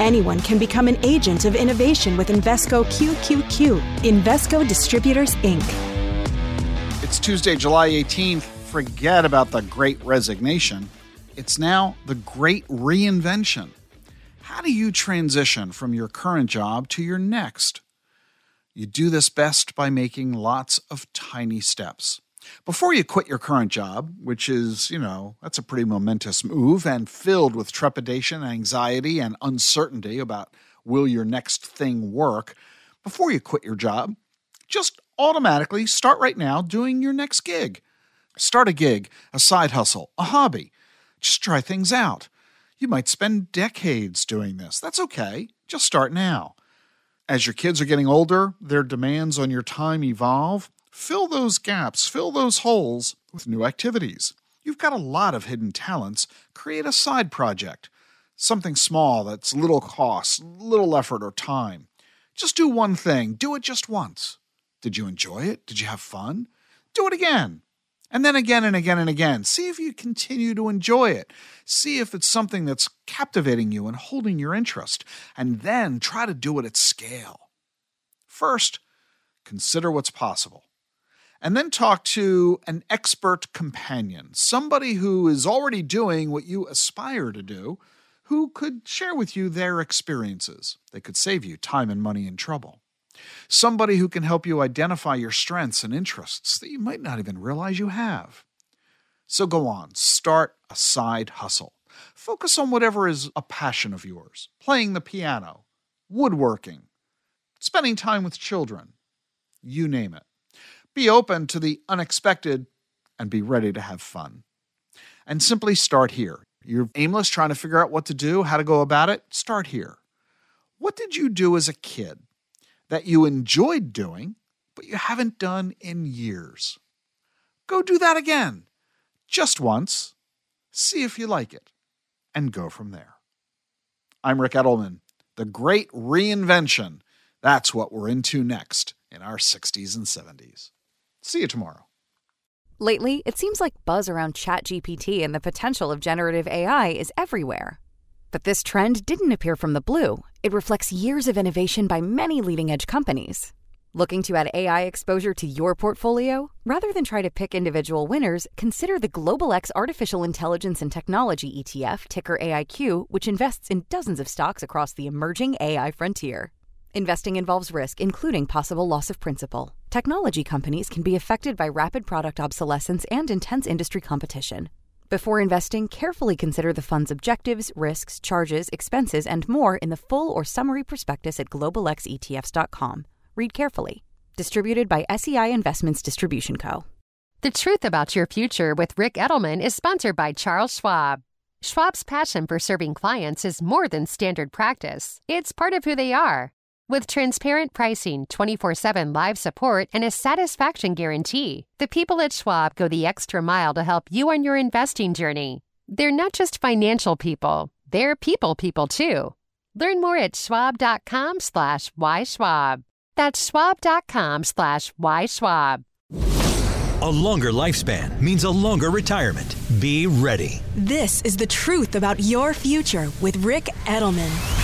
Anyone can become an agent of innovation with Invesco QQQ. Invesco Distributors, Inc. It's Tuesday, July 18th. Forget about the great resignation. It's now the great reinvention. How do you transition from your current job to your next? You do this best by making lots of tiny steps. Before you quit your current job, which is, you know, that's a pretty momentous move and filled with trepidation, anxiety, and uncertainty about will your next thing work, before you quit your job, just automatically start right now doing your next gig. Start a gig, a side hustle, a hobby. Just try things out. You might spend decades doing this. That's okay. Just start now. As your kids are getting older, their demands on your time evolve. Fill those gaps, fill those holes with new activities. You've got a lot of hidden talents. Create a side project, something small that's little cost, little effort or time. Just do one thing, do it just once. Did you enjoy it? Did you have fun? Do it again. And then again and again and again. See if you continue to enjoy it. See if it's something that's captivating you and holding your interest. And then try to do it at scale. First, consider what's possible and then talk to an expert companion, somebody who is already doing what you aspire to do, who could share with you their experiences. They could save you time and money and trouble. Somebody who can help you identify your strengths and interests that you might not even realize you have. So go on, start a side hustle. Focus on whatever is a passion of yours playing the piano, woodworking, spending time with children, you name it. Be open to the unexpected and be ready to have fun. And simply start here. You're aimless trying to figure out what to do, how to go about it? Start here. What did you do as a kid that you enjoyed doing, but you haven't done in years? Go do that again, just once, see if you like it, and go from there. I'm Ric Edelman. The great reinvention. That's what we're into next in our 60s and 70s. See you tomorrow. Lately, it seems like buzz around ChatGPT and the potential of generative AI is everywhere. But this trend didn't appear from the blue. It reflects years of innovation by many leading edge companies. Looking to add AI exposure to your portfolio? Rather than try to pick individual winners, consider the Global X Artificial Intelligence and Technology ETF, ticker AIQ, which invests in dozens of stocks across the emerging AI frontier. Investing involves risk, including possible loss of principal. Technology companies can be affected by rapid product obsolescence and intense industry competition. Before investing, carefully consider the fund's objectives, risks, charges, expenses, and more in the full or summary prospectus at globalxetfs.com. Read carefully. Distributed by SEI Investments Distribution Co. The Truth About Your Future with Ric Edelman is sponsored by Charles Schwab. Schwab's passion for serving clients is more than standard practice, it's part of who they are. With transparent pricing, 24 7 live support, and a satisfaction guarantee, the people at Schwab go the extra mile to help you on your investing journey. They're not just financial people, they're people people too. Learn more at schwab.com slash yschwab. That's schwab.com slash yschwab. A longer lifespan means a longer retirement. Be ready. This is the truth about your future with Ric Edelman.